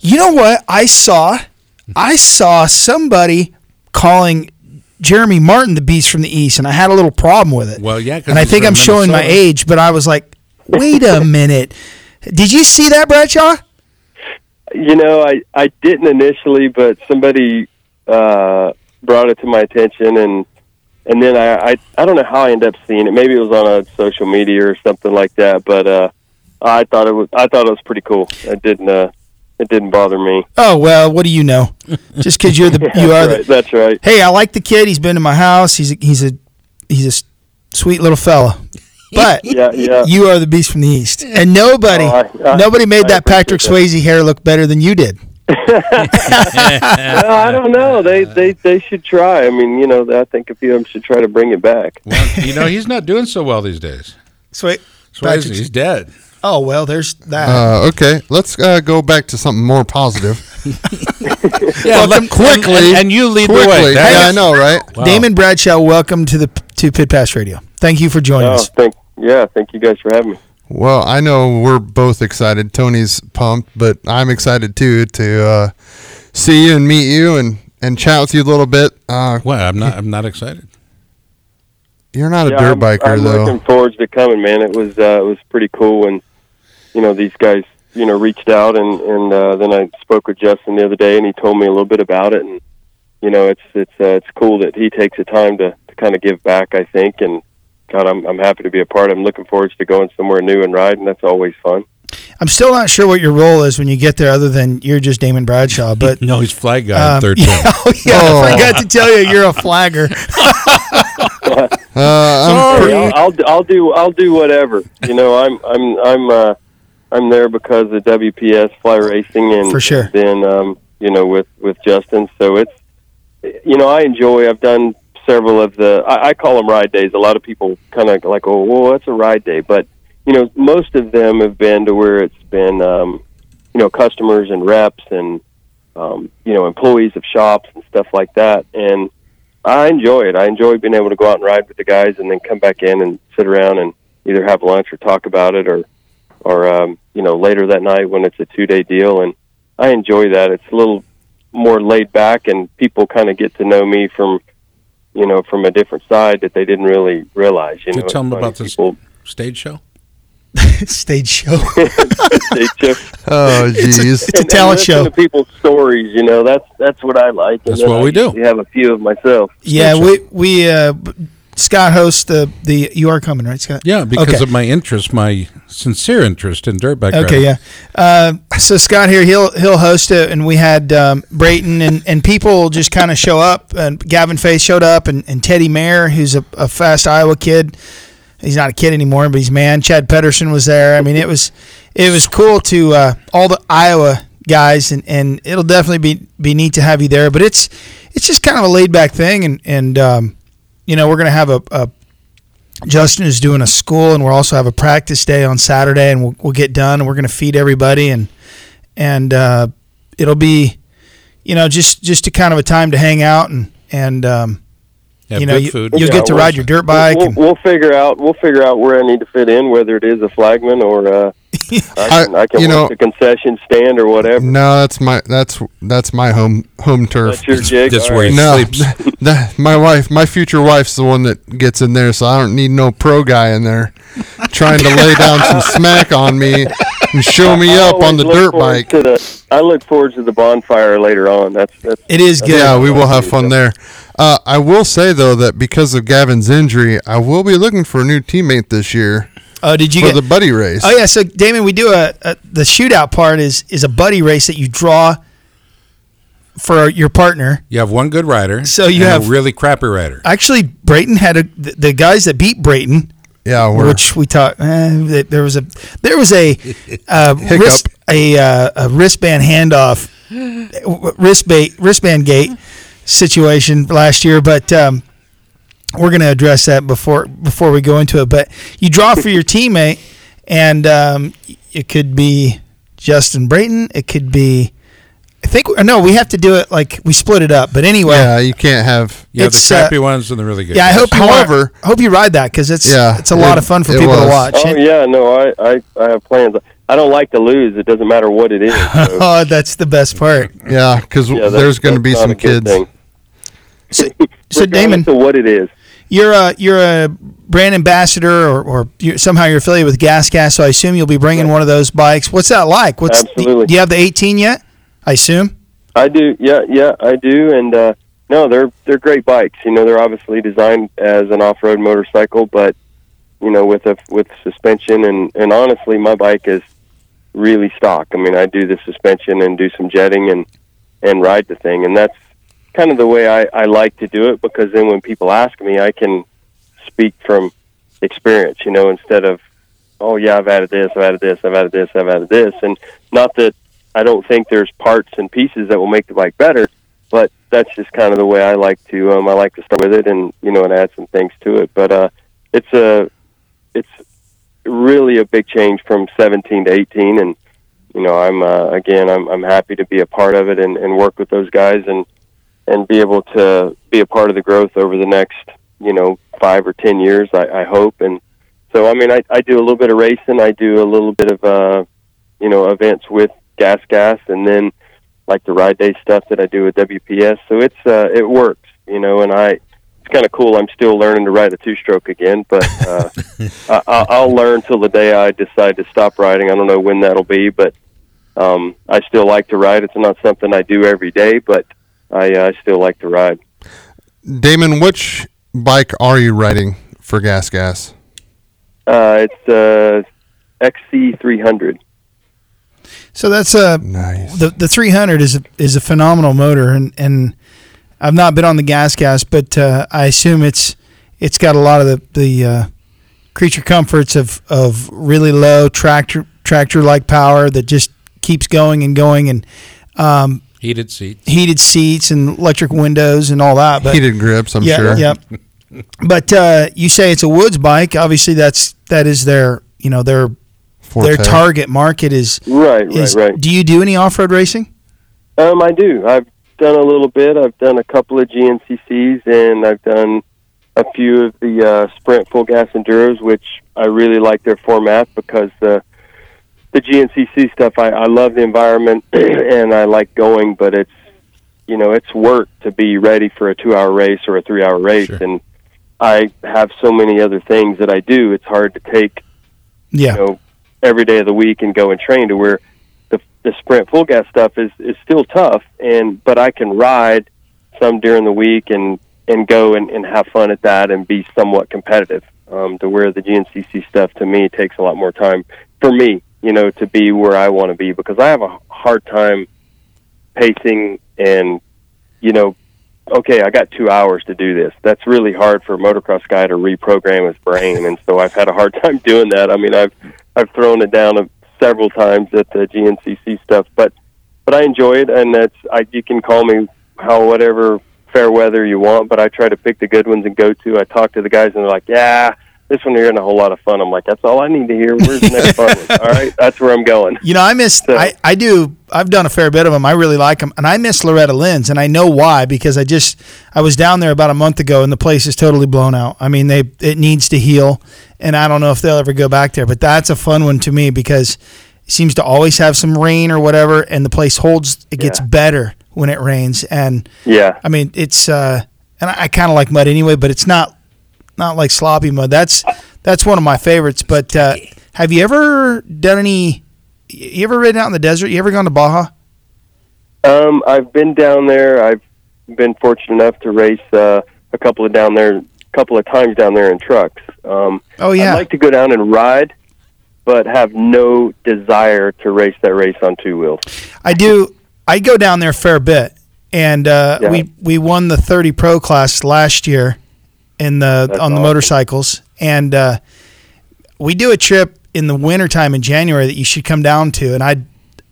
You know what I saw? I saw somebody calling Jeremy Martin the Beast from the East, and I had a little problem with it. Well, yeah, and I think I'm showing my age, but I was like, wait a minute. Did you see that, Bradshaw? You know, I I didn't initially, but somebody uh, brought it to my attention, and and then I, I I don't know how I ended up seeing it. Maybe it was on a social media or something like that. But uh, I thought it was I thought it was pretty cool. I didn't uh, it didn't bother me. Oh well, what do you know? Just because you're the you are that's right. the. That's right. Hey, I like the kid. He's been to my house. He's a, he's a he's a sweet little fella. But Yeah, yeah. you are the Beast from the East, and nobody Oh, I- I- nobody made I that Patrick appreciate Swayze hair look better than you did. well, I don't know. They they they should try. I mean, you know, I think a few of them should try to bring it back. Well, you know, he's not doing so well these days. Sweet. Swayze, Patrick- he's dead. Oh well, there's that. Uh, okay, let's uh, go back to something more positive. Yeah, Welcome let- quickly, and, and you lead Quickly, the way. That yeah, I know, right? Wow. Damon Bradshaw, welcome to the to Pit Pass Radio. Thank you for joining Oh, us. thank yeah, thank you guys for having me. Well, I know we're both excited. Tony's pumped, but I'm excited too to uh, see you and meet you and, and chat with you a little bit. Uh, What? I'm not. I'm not excited. you're not a dirt I'm, biker I'm though. looking forward to coming, man. It was uh, it was pretty cool when you know these guys you know reached out and and uh, then I spoke with Justin the other day and he told me a little bit about it and you know it's it's uh, it's cool that he takes the time to, to kind of give back. I think and God, I'm I'm happy to be a part. I'm looking forward to going somewhere new and riding. That's always fun. I'm still not sure what your role is when you get there, other than you're just Damon Bradshaw. But No, he's flag guy on um, third yeah, oh, yeah, Oh. I forgot to tell you, you're a flagger. Uh, I'm Hey, pretty- I'll, I'll I'll do I'll do whatever. You know, I'm I'm I'm uh I'm there because of WPS Fly Racing and For sure. then um you know with with Justin. So it's you know I enjoy. I've done several of the I, I call them ride days. A lot of people kind of like oh well that's a ride day, but you know most of them have been to where it's been um you know customers and reps and um you know employees of shops and stuff like that and I enjoy it. I enjoy being able to go out and ride with the guys, and then come back in and sit around and either have lunch or talk about it, or, or um, you know, later that night when it's a two day deal. And I enjoy that. It's a little more laid back, and people kind of get to know me from, you know, from a different side that they didn't really realize. You So know, tell 'em it's funny, about this- people. Stage show. Stage show. they just oh, It's a, jeez. it's a and- and talent listen show. To people's stories, you know, that's that's what I like. And That's what I we do. We Have a few of myself. Yeah, Stage we we uh, Scott hosts the the. You are coming, right, Scott? Yeah, because Okay. of my interest, my sincere interest in dirt bike. Okay, riding. yeah. Uh, so Scott here, he'll he'll host it, and we had um, Brayton and, and people just kind of show up, and Gavin Faith showed up, and, and Teddy Maier, who's a, a fast Iowa kid. He's not a kid anymore, but he's man. Chad Pedersen was there. I mean, it was it was cool to uh, all the Iowa guys, and, and it'll definitely be be neat to have you there. But it's it's just kind of a laid back thing, and and um, you know we're gonna have a, a Justin is doing a school, and we'll also have a practice day on Saturday, and we'll, we'll get done, and we're going to feed everybody, and and uh, it'll be, you know, just just a kind of a time to hang out, and and um, Have you know, you, food. you'll Yeah, get to we'll- ride your dirt bike. We'll, and, we'll figure out. We'll figure out where I need to fit in, whether it is a flagman or uh, I can, I, can you work know- the concession stand or whatever. no, that's my that's that's my home home turf. That's your jig. That's All where right. he No, sleeps. that, my wife, my future wife's the one that gets in there, so I don't need no pro guy in there trying to lay down some smack on me and show me I up on always the look dirt forward bike. to the- I look forward to the bonfire later on. That's that's. it is good. Yeah, we will have fun there. Uh, I will say though that because of Gavin's injury, I will be looking for a new teammate this year Oh, did you for get? the buddy race. oh yeah, so Damon, we do a, a the shootout part is is a buddy race that you draw for your partner. You have one good rider. So you and have- a really crappy rider. Actually, Brayton had a the, the guys that beat Brayton. Yeah, we're which we talked. Eh, there was a there was a uh, wrist, a uh, a wristband handoff wristband wristband gate situation last year, but um, we're going to address that before before we go into it. But you draw for your teammate, and um, it could be Justin Brayton. It could be. I think no, we have to do it like we split it up. But anyway, Yeah, you can't have. You have the crappy uh, ones and the really good. yeah. I ones. hope you However- want, hope you ride that because it's Yeah, it's a lot it- of fun for it people to watch. Oh yeah, no, I, I I have plans. I don't like to lose. It doesn't matter what it is. So, Oh, that's the best part. Yeah, because yeah, there's going to be some kids. So, so Regardless Damon, of what it is. You're a you're a brand ambassador, or, or you're, somehow you're affiliated with Gas Gas. So I assume you'll be bringing one of those bikes. What's that like? What's Absolutely. Do you have the 18 yet? I assume. I do, yeah, yeah, I do, and uh, no, they're they're great bikes. You know, they're obviously designed as an off-road motorcycle, but you know, with a with suspension and and honestly, my bike is really stock. I mean, I do the suspension and do some jetting and and ride the thing, and that's kind of the way I I like to do it because then when people ask me, I can speak from experience. You know, instead of oh yeah, I've added this, I've added this, I've added this, I've added this, and not that I don't think there's parts and pieces that will make the bike better, but that's just kind of the way I like to. Um, I like to start with it and you know and add some things to it. But uh, it's a it's really a big change from 17 to 18, and you know I'm uh, again I'm I'm happy to be a part of it and, and work with those guys and and be able to be a part of the growth over the next you know five or ten years. I, I hope and. So I mean, I, I do a little bit of racing. I do a little bit of uh, you know events with Gas Gas, and then like the ride day stuff that I do with WPS. So it's uh, it works, you know. And I it's kind of cool. I'm still learning to ride a two stroke again, but uh, I, I- I'll learn till the day I decide to stop riding. I don't know when that'll be, but um, I still like to ride. It's not something I do every day, but I uh, I still like to ride. Damon, which bike are you riding for Gas Gas? Uh, it's uh, XC300. So that's a Nice. the the 300 is a, is a phenomenal motor, and and I've not been on the gas gas, but uh, I assume it's it's got a lot of the the uh, creature comforts of of really low tractor tractor like power that just keeps going and going, and um, heated seats. heated seats and electric windows and all that. But Heated grips, I'm yeah, sure. Yep. but uh, you say it's a woods bike. Obviously, that's that is their you know their their target market is Right, right, is. right. Do you do any off road racing? Um, I do. I've done a little bit. I've done a couple of GNCCs, and I've done a few of the uh, Sprint full gas enduros, which I really like their format because the the GNCC stuff. I, I love the environment and I like going, but it's you know it's work to be ready for a two hour race or a three hour race, Sure. and I have so many other things that I do. It's hard to take Yeah. you know every day of the week and go and train to where the the sprint full gas stuff is is still tough and but I can ride some during the week and and go and, and have fun at that and be somewhat competitive um, to where the GNCC stuff to me takes a lot more time for me you know to be where I want to be because I have a hard time pacing and you know okay, I got two hours to do this. That's really hard for a motocross guy to reprogram his brain, and so I've had a hard time doing that. I mean, I've I've thrown it down a, several times at the GNCC stuff, but but I enjoy it, and that's I you can call me how whatever fair weather you want, but I try to pick the good ones and go to. I talk to the guys, and they're like, yeah. This one here isn't a whole lot of fun. I'm like, that's all I need to hear. Where's the next fun one? All right, that's where I'm going. You know, I miss. So- I, I do. I've done a fair bit of them. I really like them, and I miss Loretta Lynn's, and I know why because I just I was down there about a month ago, and the place is totally blown out. I mean, they it needs to heal, and I don't know if they'll ever go back there. But that's a fun one to me because it seems to always have some rain or whatever, and the place holds. It gets Yeah. better when it rains, and Yeah, I mean it's. uh And I, I kind of like mud anyway, but it's not not like sloppy mud. That's that's one of my favorites. But uh, have you ever done any? You ever ridden out in the desert? You ever gone to Baja? Um, I've been down there. I've been fortunate enough to race uh, a couple of down there, a couple of times down there in trucks. Um, Oh yeah, I'd like to go down and ride, but have no desire to race that race on two wheels. I do. I go down there a fair bit, and uh, Yeah. we we won the 30 pro class last year in the That's on the awesome. motorcycles, and uh, we do a trip in the wintertime in January that you should come down to, and I'd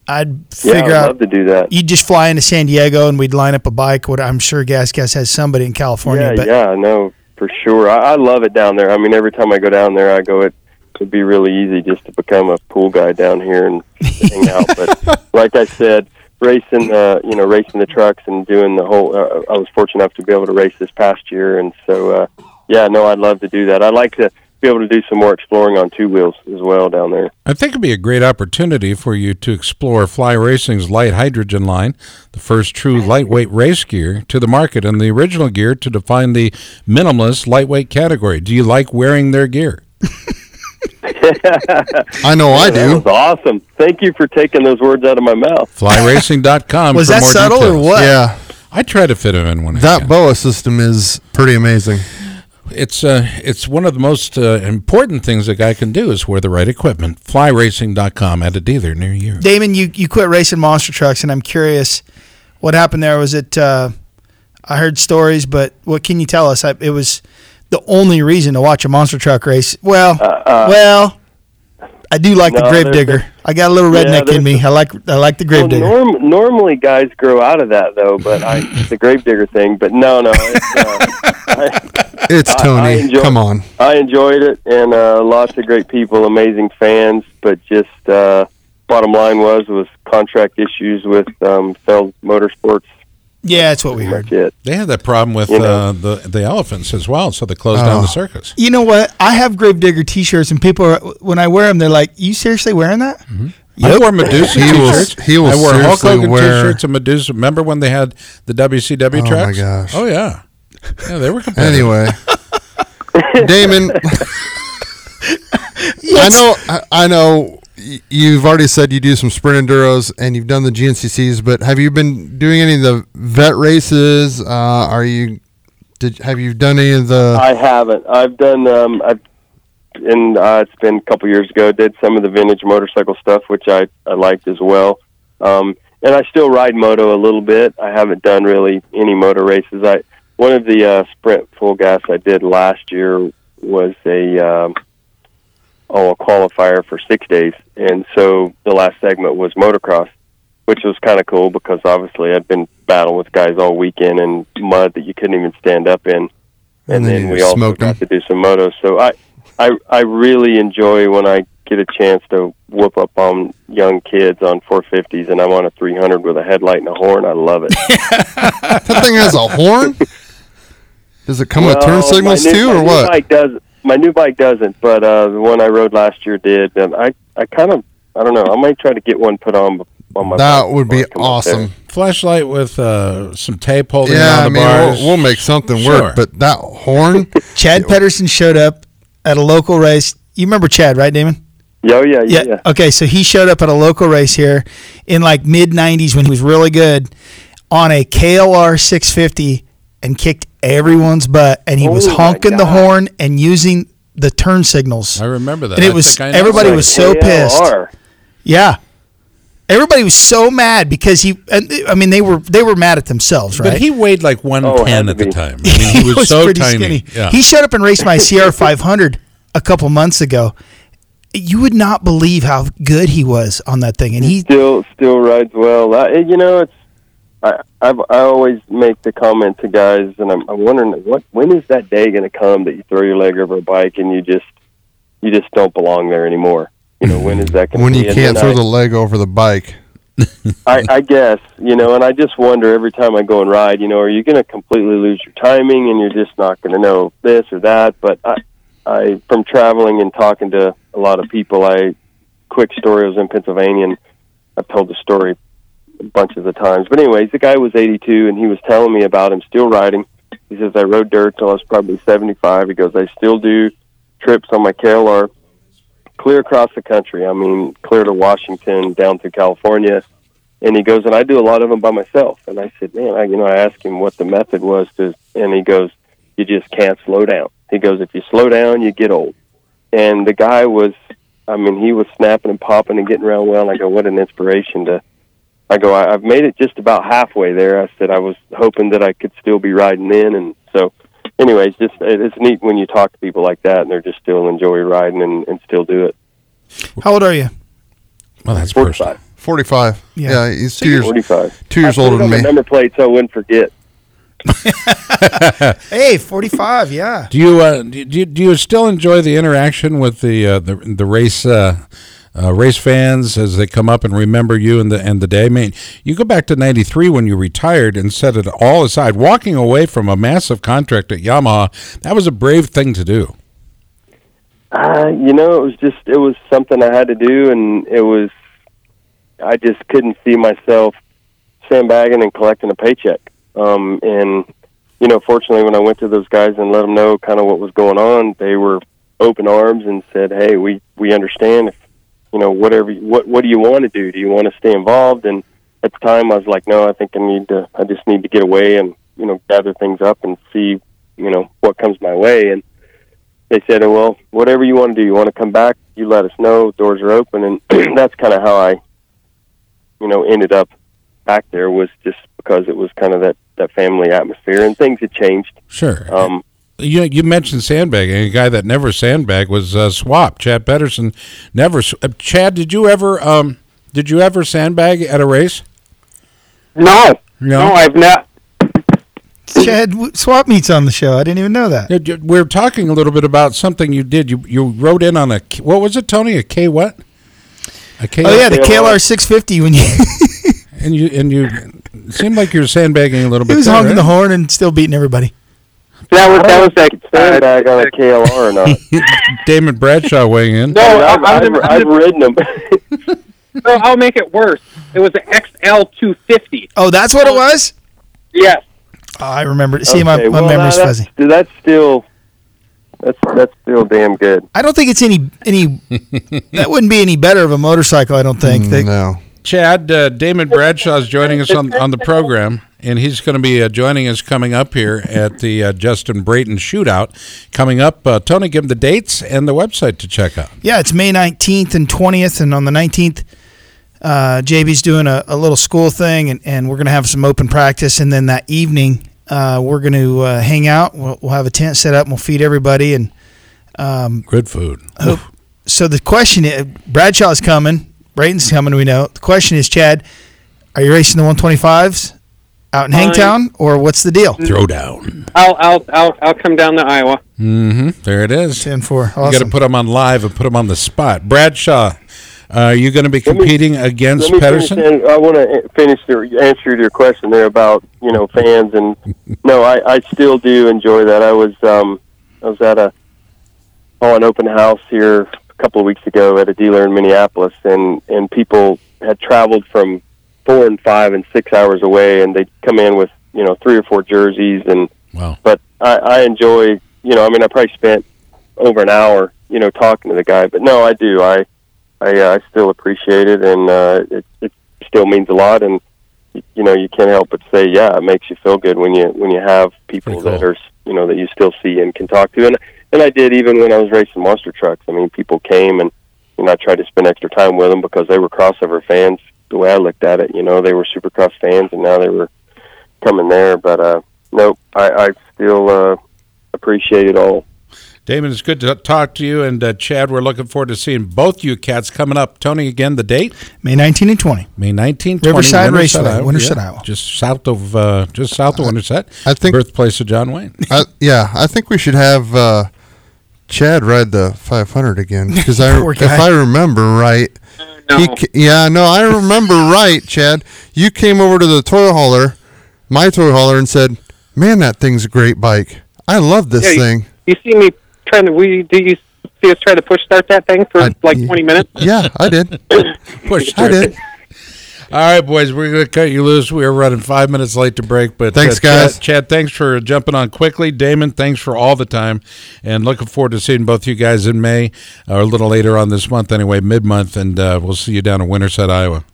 I'd figure Yeah, I'd out. love to do that. You'd just fly into San Diego and we'd line up a bike. What I'm sure Gas Gas has somebody in California. Yeah, but yeah, no, for sure. I, I love it down there. I mean, every time I go down there, I go. It would be really easy just to become a pool guy down here and hang out. But like I said, racing, uh, you know, racing the trucks and doing the whole. Uh, I was fortunate enough to be able to race this past year, and so uh, yeah, no, I'd love to do that. I'd like to be able to do some more exploring on two wheels as well down there. I think it'd be a great opportunity for you to explore Fly Racing's light hydrogen line, the first true lightweight race gear to the market, and the original gear to define the minimalist lightweight category. Do you like wearing their gear? I know I That do. was awesome. Thank you for taking those words out of my mouth. FlyRacing.com. was for that more subtle details. or what? Yeah, I try to fit them in when I that can. boa system is pretty amazing. It's uh, it's one of the most uh, important things a guy can do is wear the right equipment. FlyRacing.com at a dealer near you. Damon, you, you quit racing monster trucks, and I'm curious what happened there. Was it? Uh, I heard stories, but what can you tell us? I, it was the only reason to watch a monster truck race. Well, well, I do like the Uh, grave digger. I got a little Yeah, redneck in me. I like I like the grave Well, digger. norm, normally guys grow out of that though, but I the gravedigger thing. But no, no, it's, uh, I, It's I- I Tony. enjoy- Come on. I enjoyed it, and uh, lots of great people, amazing fans. But just uh, bottom line was was contract issues with um, Feld Motorsports. Yeah, that's what we heard. it. They had that problem with You know. uh, the the elephants as well, so they closed down Oh. the circus. You know what? I have grave digger T-shirts, and people are, when I wear them, they're like, "You seriously wearing that?" I wore Medusa He t-shirts. he will I wore Hulk seriously Hogan wear- t-shirts and Medusa. Remember when they had the WCW Oh, my gosh. Oh yeah, yeah, they were competitive. Anyway, Damon, I know, I, I know. You've already said you do some sprint enduros and you've done the GNCCs, but have you been doing any of the vet races? Uh, are you? Did have you done any of the? I haven't. I've done. Um, I've and uh, it's been a couple years ago. Did some of the vintage motorcycle stuff, which I I liked as well. Um, and I still ride moto a little bit. I haven't done really any motor races. I one of the uh, sprint full gas I did last year was a um, oh a qualifier for six days, and so the last segment was motocross, which was kind of cool because obviously I'd been battling with guys all weekend in mud that you couldn't even stand up in And and, then then, we also smoked got 'em. to do some motos. So I, I, I really enjoy when I get a chance to whoop up on young kids on 450s, and I'm on a 300 with a headlight and a horn. I love it. that thing has a horn. Does it come with turn signals new, too, my or new what? Bike does. My new bike doesn't, but uh, the one I rode last year did. And I, I kind of, I don't know. I might try to get one put on on my. Bike. That bike would be I come up there. awesome. Flashlight with uh, some tape holding Yeah, on I the mean, bars. we'll, we'll make something Sure. work, but that horn. Chad Pedersen showed up at a local race. You remember Chad, right, Damon? Yeah, yeah, yeah. Yeah. yeah. Okay, so he showed up at a local race here in like mid '90s when he was really good on a KLR 650 and kicked everyone's butt, and he was Oh, my honking the horn and using the turn signals. I remember that. And it I was- think I know everybody was so pissed. Yeah. Everybody was so mad because he. and, I mean, they were they were mad at themselves, right? But he weighed like 110 Oh, at the time. I mean, he was, so pretty tiny. skinny. Yeah. He showed up and raced my CR 500 a couple months ago. You would not believe how good he was on that thing, and he still still rides well. I, you know, it's I I've, I always make the comment to guys, and I'm, I'm wondering what when is that day going to come that you throw your leg over a bike and you just you just don't belong there anymore. You know, when is that going to when you can't throw I, the leg over the bike. I, I guess you know, and I just wonder every time I go and ride. You know, are you going to completely lose your timing and you're just not going to know this or that? But I, I from traveling and talking to a lot of people, I quick story. I was in Pennsylvania, and I've told the story a bunch of the times. But anyways, the guy was 82, and he was telling me about him still riding. He says I rode dirt till I was probably 75. He goes, I still do trips on my KLR clear across the country. I mean, clear to Washington, down through California. And he goes, and I do a lot of them by myself. And I said, man, I, you know, I asked him what the method was to, and he goes, you just can't slow down. He goes, if you slow down, you get old. And the guy was, I mean, he was snapping and popping and getting around well. And I go, what an inspiration to, I go, I, I've made it just about halfway there. I said, I was hoping that I could still be riding in. And so, anyways, just, it's neat when you talk to people like that and they're just still enjoy riding and, and still do it. How old are you? Well, that's personal. 45. 45. Yeah. Yeah, he's two years Forty-five. two years I older than on my me. Number plate, so I wouldn't forget. Hey, 45, yeah. Do you uh, do you, do you still enjoy the interaction with the uh, the the race uh, uh, race fans as they come up and remember you and the and the day? I mean, you go back to '93 when you retired and set it all aside, walking away from a massive contract at Yamaha. That was a brave thing to do. Uh, you know, it was just it was something I had to do, and it was I just couldn't see myself sandbagging and collecting a paycheck. Um, and you know, fortunately, when I went to those guys and let them know kind of what was going on, they were open arms and said, "Hey, we we understand. If you know, whatever, what what do you want to do? Do you want to stay involved?" And at the time, I was like, "No, I think I need to. I just need to get away and you know gather things up and see you know what comes my way." And they said, oh, "Well, whatever you want to do, you want to come back, you let us know. Doors are open." And that's kind of how I, you know, ended up back there was just because it was kind of that that family atmosphere and things had changed. Sure. Um, you you mentioned sandbagging. A guy that never sandbagged was uh, Swap. Chad Pedersen never. Uh, Chad, did you ever um did you ever sandbag at a race? No, No. no, I've not. Chad, swap meets on the show. I didn't even know that. We're talking a little bit about something you did. You you wrote in on a what was it, Tony? A K what? A K. Oh, yeah, the KLR. KLR 650 when you And you and you it seemed like you were sandbagging a little bit. he bit. was there, honking the horn and still beating everybody. That was that was that. sandbag on a KLR or not? Damon Bradshaw weighing in. no, I've, I'm, I've, I'm, I've ridden them. no, I'll make it worse. It was the XL 250. Oh, that's what it was? Yes. Oh, I remember. See, my, Okay, my well, memory's that- fuzzy. That's, that's still that's that's still damn good. I don't think it's any any. that wouldn't be any better of a motorcycle. I don't think. Mm, that- No. Chad, uh, Damon Bradshaw is joining us on, on the program, and he's going to be uh, joining us coming up here at the uh, Justin Brayton Shootout. Coming up, uh, Tony, give him the dates and the website to check out. yeah, it's May 19th and 20th, and on the 19th, uh, JB's doing a, a little school thing, and, and we're going to have some open practice, and then that evening, uh, we're going to uh, hang out. We'll, we'll have a tent set up, and we'll feed everybody, and um, Good food. hope. So the question is, Bradshaw's coming, Brayton's coming. We know. The question is, Chad, are you racing the 125s out in Fine. Hangtown, or what's the deal? Throw down. I'll I'll I'll I'll come down to Iowa. Mm-hmm. There it is. Ten four. You got to put them on live and put them on the spot. Bradshaw, uh, are you going to be Let me- competing against Let me finish Pedersen? I want to finish your answer to your question there about you know fans and no, I, I still do enjoy that. I was um, I was at a oh, an open house here a couple of weeks ago at a dealer in Minneapolis, and and people had traveled from four and five and six hours away, and they'd come in with you know three or four jerseys and Wow. but I, I enjoy, you know, I mean, I probably spent over an hour, you know, talking to the guy, but no, I do. I, I, uh, I still appreciate it, and uh, it, it still means a lot. And you know, you can't help but say, yeah, it makes you feel good when you when you have people cool. that are, you know, that you still see and can talk to. And and I did even when I was racing monster trucks. I mean, people came and you know, I tried to spend extra time with them because they were crossover fans. The way I looked at it, you know, they were Supercross fans, and now they were coming there. But uh, nope, I, I still uh, appreciate it all. Damon, it's good to talk to you. And uh, Chad, we're looking forward to seeing both you cats coming up. Tony, again, the date? May 19 and 20. May 19th, Riverside 20, Raceway, Iowa. Winterset, Yeah, Iowa. Just south of uh, just south of Winterset. I think- birthplace of John Wayne. I, yeah, I think we should have uh, Chad ride the 500 again because I, if. I remember right, No. he yeah, no, I remember right, Chad. You came over to the toy hauler, my toy hauler, and said, "Man, that thing's a great bike. I love this Yeah, you- thing." You see me trying to? We do you see us try to push start that thing for I- like 20 minutes? Yeah, I did. Push I did. All right, boys, we're going to cut you loose. We are running five minutes late to break, but Thanks, uh, guys. Chad, Chad, thanks for jumping on quickly. Damon, thanks for all the time, and looking forward to seeing both you guys in May or a little later on this month, anyway, mid month, and uh, we'll see you down in Winterset, Iowa.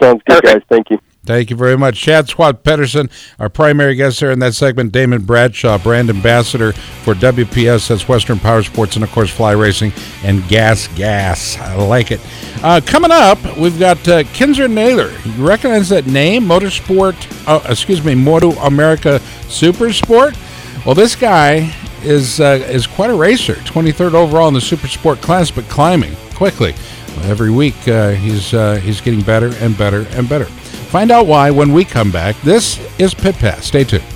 Sounds good, Perfect. guys. Thank you. Thank you very much. Chad Swap Pedersen, our primary guest there in that segment. Damon Bradshaw, brand ambassador for WPS, that's Western Power Sports, and of course, Fly Racing and Gas Gas. I like it. Uh, coming up, we've got uh, Kinzer Naylor. You recognize that name? Motorsport, uh, excuse me, Moto America Super Sport? Well, this guy is uh, is quite a racer. 23rd overall in the Super Sport class, but climbing quickly. Every week, uh, he's uh, he's getting better and better and better. Find out why when we come back. This is Pit Pass. Stay tuned.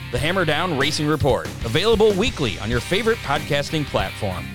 The Hammer Down Racing Report, available weekly on your favorite podcasting platform.